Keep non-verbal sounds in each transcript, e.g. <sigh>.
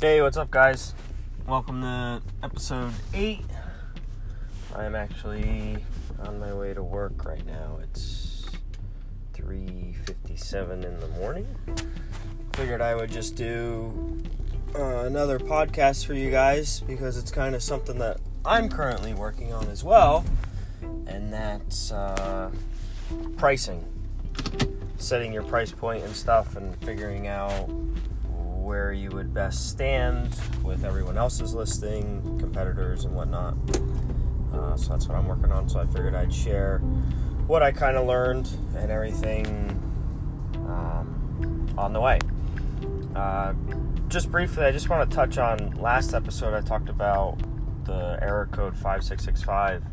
Hey, what's up, guys? Welcome to episode 8. I'm actually on my way to work right now. It's 3:57 in the morning. Figured I would just do uh, another podcast for you guys because it's kind of something that I'm currently working on as well, and that's uh, pricing. Setting your price point and stuff and figuring out where you would best stand with everyone else's listing, competitors, and whatnot. Uh, so that's what I'm working on. So I figured I'd share what I kind of learned and everything um, on the way. Uh, just briefly, I just want to touch on last episode. I talked about the error code 5665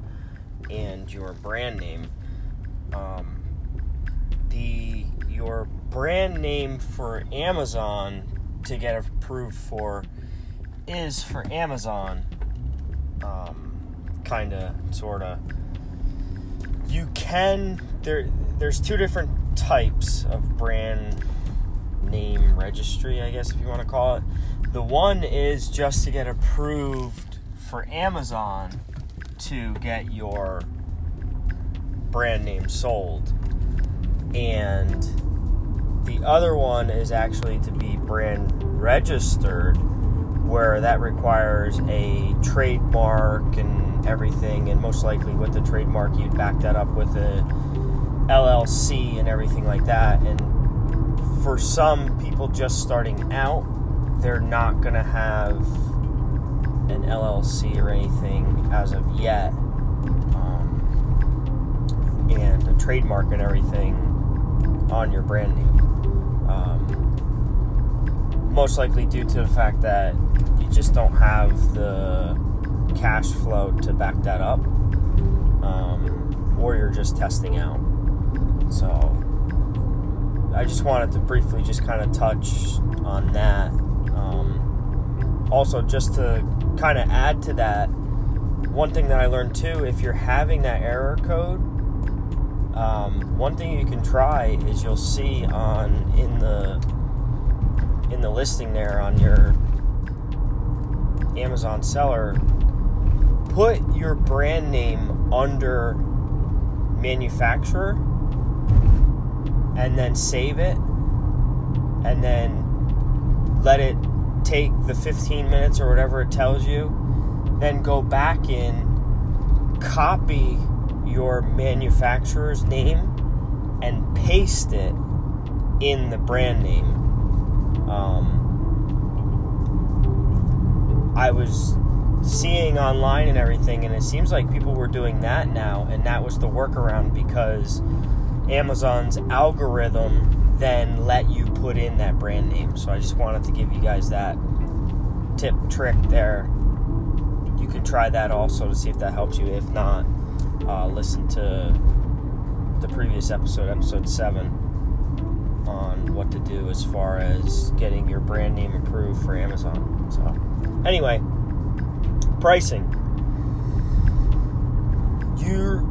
and your brand name. Um, the your brand name for Amazon to get approved for is for Amazon. Um, kind of, sort of. You can there. There's two different types of brand name registry, I guess if you want to call it. The one is just to get approved for Amazon to get your brand name sold. And the other one is actually to be brand registered, where that requires a trademark and everything. And most likely, with the trademark, you'd back that up with a LLC and everything like that. And for some people just starting out, they're not going to have an LLC or anything as of yet. Um, and a trademark and everything on your brand name. Um, most likely due to the fact that you just don't have the cash flow to back that up, um, or you're just testing out. So, I just wanted to briefly just kind of touch on that. Um, also, just to kind of add to that, one thing that I learned too if you're having that error code, um, one thing you can try is you'll see on in the in the listing there on your Amazon seller, put your brand name under manufacturer and then save it and then let it take the 15 minutes or whatever it tells you then go back in copy your manufacturer's name and paste it in the brand name um, i was seeing online and everything and it seems like people were doing that now and that was the workaround because Amazon's algorithm then let you put in that brand name. So I just wanted to give you guys that tip trick there. You can try that also to see if that helps you. If not, uh, listen to the previous episode, episode 7, on what to do as far as getting your brand name approved for Amazon. So, anyway, pricing. You're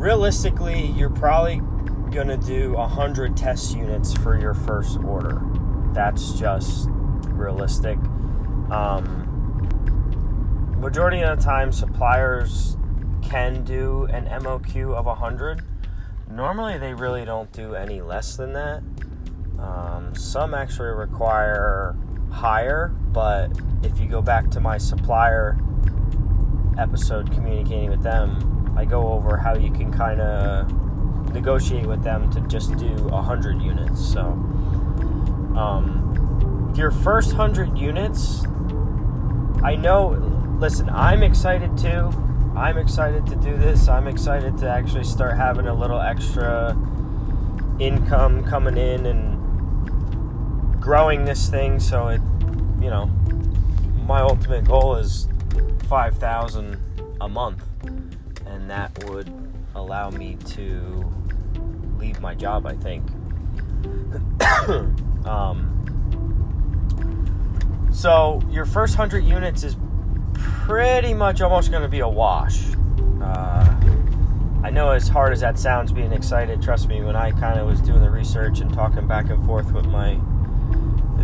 realistically, you're probably gonna do 100 test units for your first order. That's just realistic. Um, majority of the time, suppliers can do an MOQ of 100. Normally, they really don't do any less than that. Um, some actually require higher, but if you go back to my supplier episode communicating with them, I go over how you can kind of negotiate with them to just do 100 units. So, um, your first 100 units, I know, listen, I'm excited too. I'm excited to do this. I'm excited to actually start having a little extra income coming in and growing this thing so it, you know, my ultimate goal is 5,000 a month and that would allow me to leave my job, I think. <coughs> um, so, your first 100 units is pretty much almost going to be a wash. Uh, I know, as hard as that sounds, being excited, trust me, when I kind of was doing the research and talking back and forth with my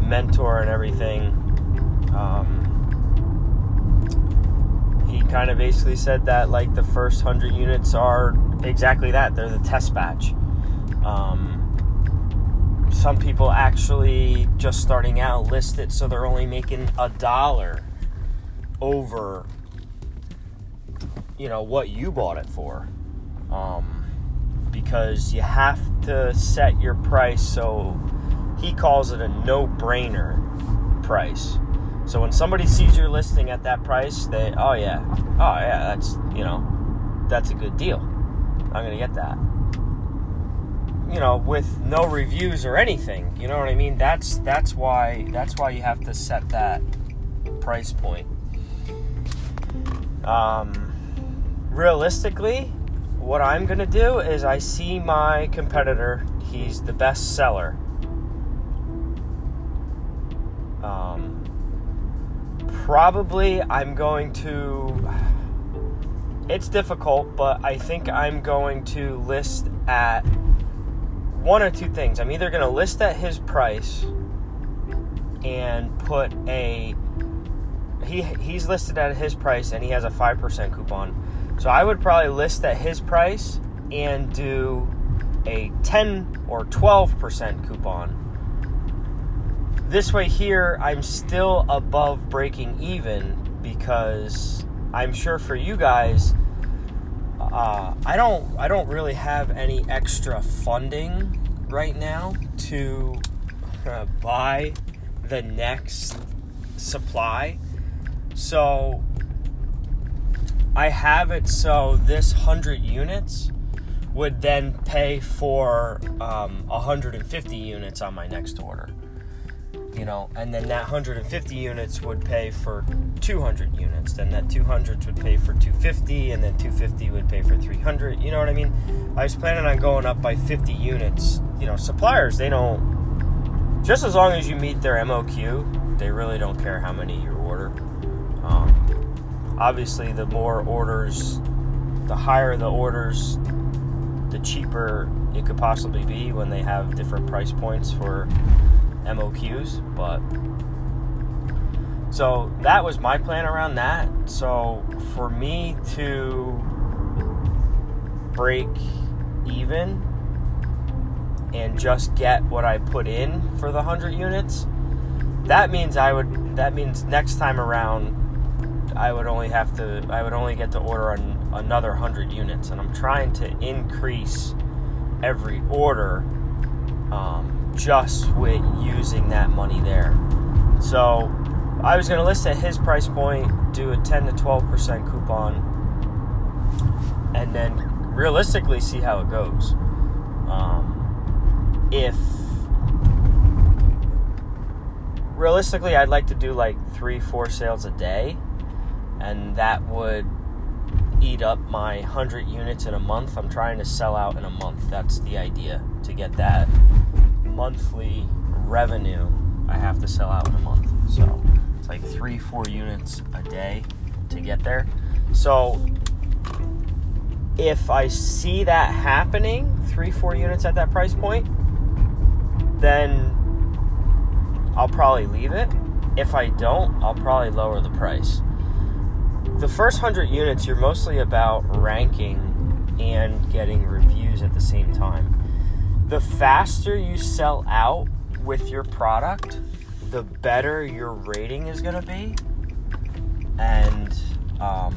mentor and everything, Um, he kind of basically said that like the first hundred units are exactly that. They're the test batch. Um, some people actually just starting out list it so they're only making a dollar over you know what you bought it for. Um, because you have to set your price so he calls it a no-brainer price. So when somebody sees your listing at that price they oh yeah. Oh yeah that's you know that's a good deal. I'm gonna get that. You know with no reviews or anything you know what i mean? That's that's why that's why you have to set that price point um, realistically what i'm going to do is i see my competitor he's the best seller um, probably i'm going to it's difficult but i think i'm going to list at one or two things. I'm either going to list at his price and put a he he's listed at his price and he has a 5% coupon. So I would probably list at his price and do a 10 or 12% coupon. This way here I'm still above breaking even because I'm sure for you guys uh, I don't I don't really have any extra funding right now to uh, buy the next supply. So I have it so this 100 units would then pay for um, 150 units on my next order you know, and then that 150 units would pay for 200 units. Then that 200 would pay for 250, and then 250 would pay for 300. You know what I mean? I was planning on going up by 50 units. You know, suppliers they don't. Just as long as you meet their MOQ, they really don't care how many you order. Obviously, the more orders, the higher the orders, the cheaper it could possibly be when they have different price points for MOQs, but so that was my plan around that. So for me to break even and just get what I put in for the 100 units, that means I would that means next time around I would only have to I would only get to order an, another 100 units and I'm trying to increase every order um, just with using that money there. So I was going to list at his price point, do a 10 to 12% coupon, and then realistically see how it goes. Um, if realistically, I'd like to do like three, four sales a day, and that would eat up my 100 units in a month. I'm trying to sell out in a month. That's the idea to get that monthly revenue I have to sell out in a month. So it's like three, four units a day to get there. So if I see that happening, three, four units at that price point, then I'll probably leave it. If I don't, I'll probably lower the price. The first 100 units, you're mostly about ranking and getting reviews at the same time the faster you sell out with your product, the better your rating is going to be. And um,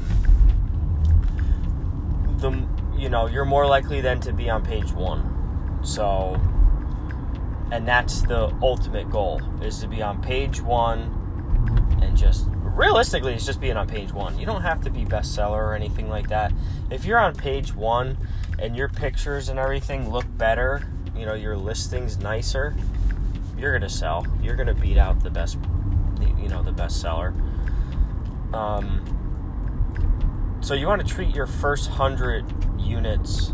the you know you're more likely then to be on page one. So, and that's the ultimate goal is to be on page one and just realistically it's just being on page one you don't have to be bestseller or anything like that if you're on page one and your pictures and everything look better you know your listings nicer, you're gonna sell. You're gonna beat out the best, you know, the best seller. Um, so you want to treat your first hundred units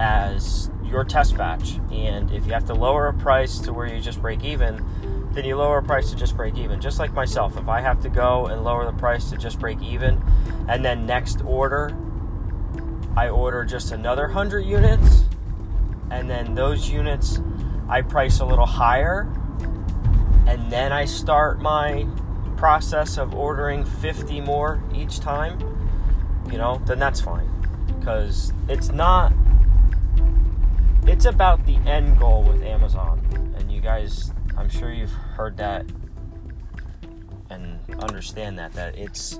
as your test batch, and if you have to lower a price to where you just break even, then you lower a price to just break even. Just like myself, if I have to go and lower the price to just break even, and then next order, I order just another hundred units and then those units I price a little higher, and then I start my process of ordering 50 more each time, you know, then that's fine. Because it's not, it's about the end goal with Amazon. And you guys, I'm sure you've heard that and understand that, that it's,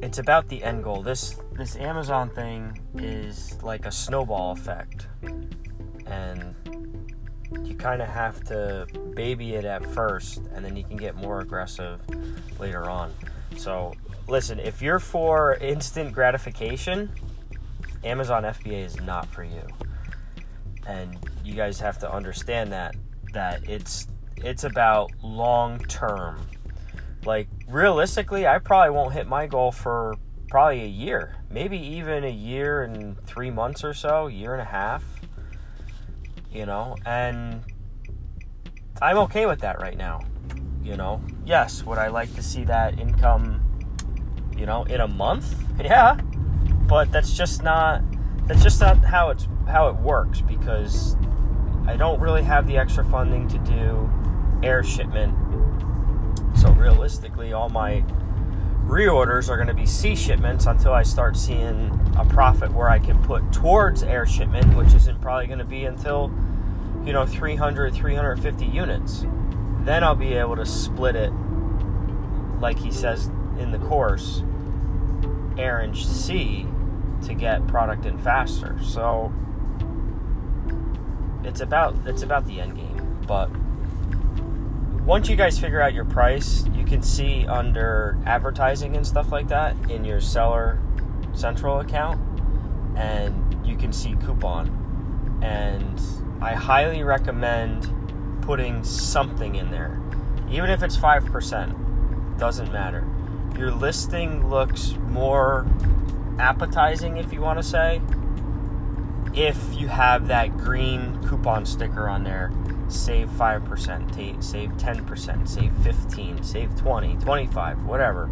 it's about the end goal. This this Amazon thing is like a snowball effect. And you kind of have to baby it at first and then you can get more aggressive later on. So, listen, if you're for instant gratification, Amazon FBA is not for you. And you guys have to understand that that it's it's about long term. Like realistically, I probably won't hit my goal for probably a year, maybe even a year and 3 months or so, year and a half. You know, and I'm okay with that right now. You know, yes, would I like to see that income, you know, in a month? <laughs> Yeah, but that's just not that's just not how it's how it works because I don't really have the extra funding to do air shipment. So realistically, all my reorders are going to be sea shipments until I start seeing a profit where I can put towards air shipment, which isn't probably going to be until you know 300 350 units then i'll be able to split it like he says in the course air and sea to get product in faster so it's about it's about the end game but once you guys figure out your price you can see under advertising and stuff like that in your seller central account and you can see coupon and I highly recommend putting something in there. Even if it's 5%, doesn't matter. Your listing looks more appetizing, if you want to say, if you have that green coupon sticker on there. Save 5%, save 10%, save 15, save 20, 25, whatever.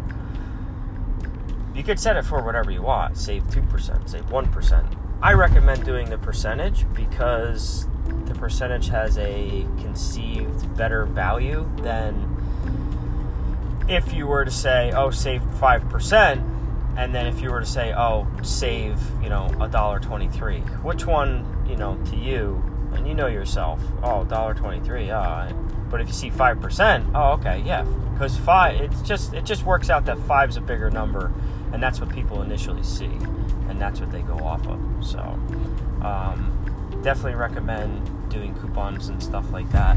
You could set it for whatever you want. Save 2%, save 1%. I recommend doing the percentage because the percentage has a conceived better value than if you were to say, oh, save 5%, and then if you were to say, oh, save, you know, a dollar twenty-three, which one, you know, to you, and you know yourself, oh, dollar twenty-three, ah. But if you see five percent, oh, okay, yeah, because five, it's just it just works out that five's a bigger number, and that's what people initially see, and that's what they go off of. So, um, definitely recommend doing coupons and stuff like that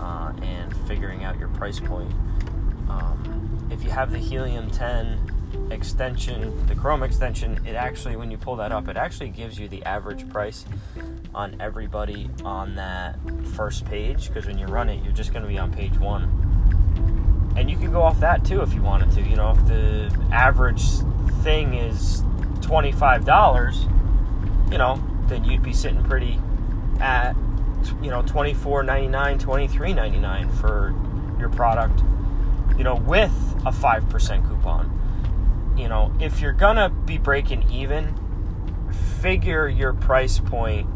uh, and figuring out your price point. Um, if you have the Helium 10 extension, the Chrome extension, it actually, when you pull that up, it actually gives you the average price on everybody on that first page because when you run it, you're just going to be on page one. And you can go off that too if you wanted to. You know, if the average thing is $25, you know, then you'd be sitting pretty at you know 24.99 23.99 for your product you know with a 5% coupon you know if you're gonna be breaking even figure your price point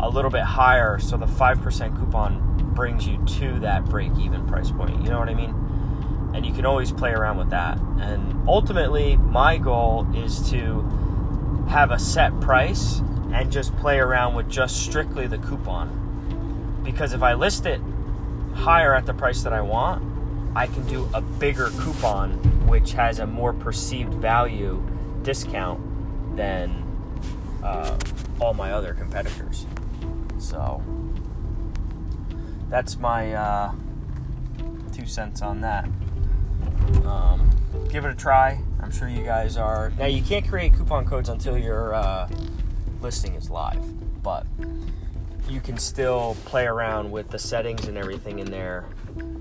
a little bit higher so the 5% coupon brings you to that break even price point you know what i mean and you can always play around with that and ultimately my goal is to have a set price and just play around with just strictly the coupon. Because if I list it higher at the price that I want, I can do a bigger coupon which has a more perceived value discount than uh, all my other competitors. So that's my uh, two cents on that. Um, give it a try. I'm sure you guys are. Now, you can't create coupon codes until you're uh, listing is live, but you can still play around with the settings and everything in there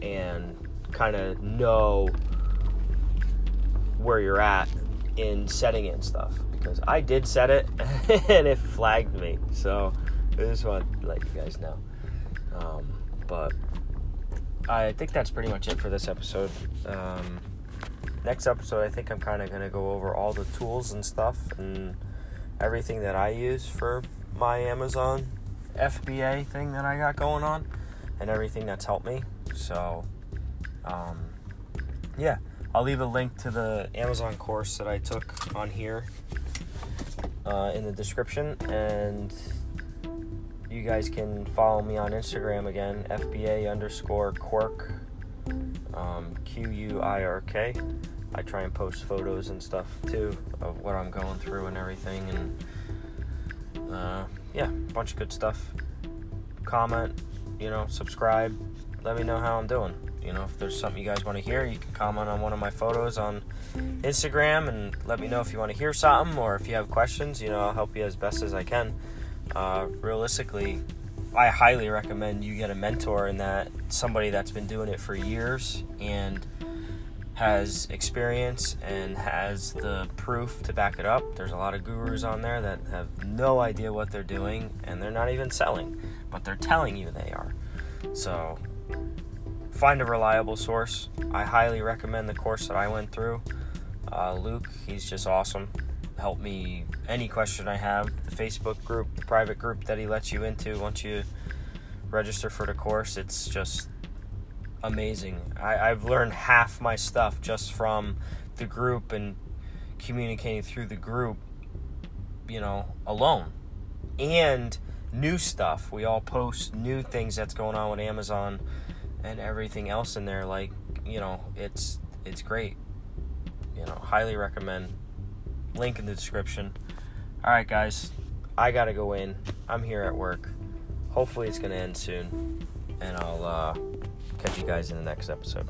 and kind of know where you're at in setting it and stuff because I did set it <laughs> and it flagged me. So I just want to let you guys know. Um, but I think that's pretty much it for this episode. Um, next episode, I think I'm kind of going to go over all the tools and stuff and everything that I use for my Amazon FBA thing that I got going on and everything that's helped me. So Um, yeah, I'll leave a link to the Amazon course that I took on here uh, in the description, and you guys can follow me on Instagram again, FBA underscore Quirk, um, Q U I R K. I try and post photos and stuff too of what I'm going through and everything, and uh, yeah, a bunch of good stuff. Comment, you know, subscribe. Let me know how I'm doing. You know, if there's something you guys want to hear, you can comment on one of my photos on Instagram and let me know if you want to hear something or if you have questions. You know, I'll help you as best as I can. Uh, realistically, I highly recommend you get a mentor in that somebody that's been doing it for years and has experience and has the proof to back it up. There's a lot of gurus on there that have no idea what they're doing and they're not even selling, but they're telling you they are. So find a reliable source. I highly recommend the course that I went through. Uh, Luke, he's just awesome. Help me any question I have. The Facebook group, the private group that he lets you into once you register for the course, it's just amazing. I, I've learned half my stuff just from the group and communicating through the group, you know, alone. And new stuff. We all post new things that's going on with Amazon and everything else in there like you know it's it's great. You know highly recommend. Link in the description. All right guys. I gotta go in. I'm here at work. Hopefully it's gonna end soon. And i'll uh, catch you guys in the next episode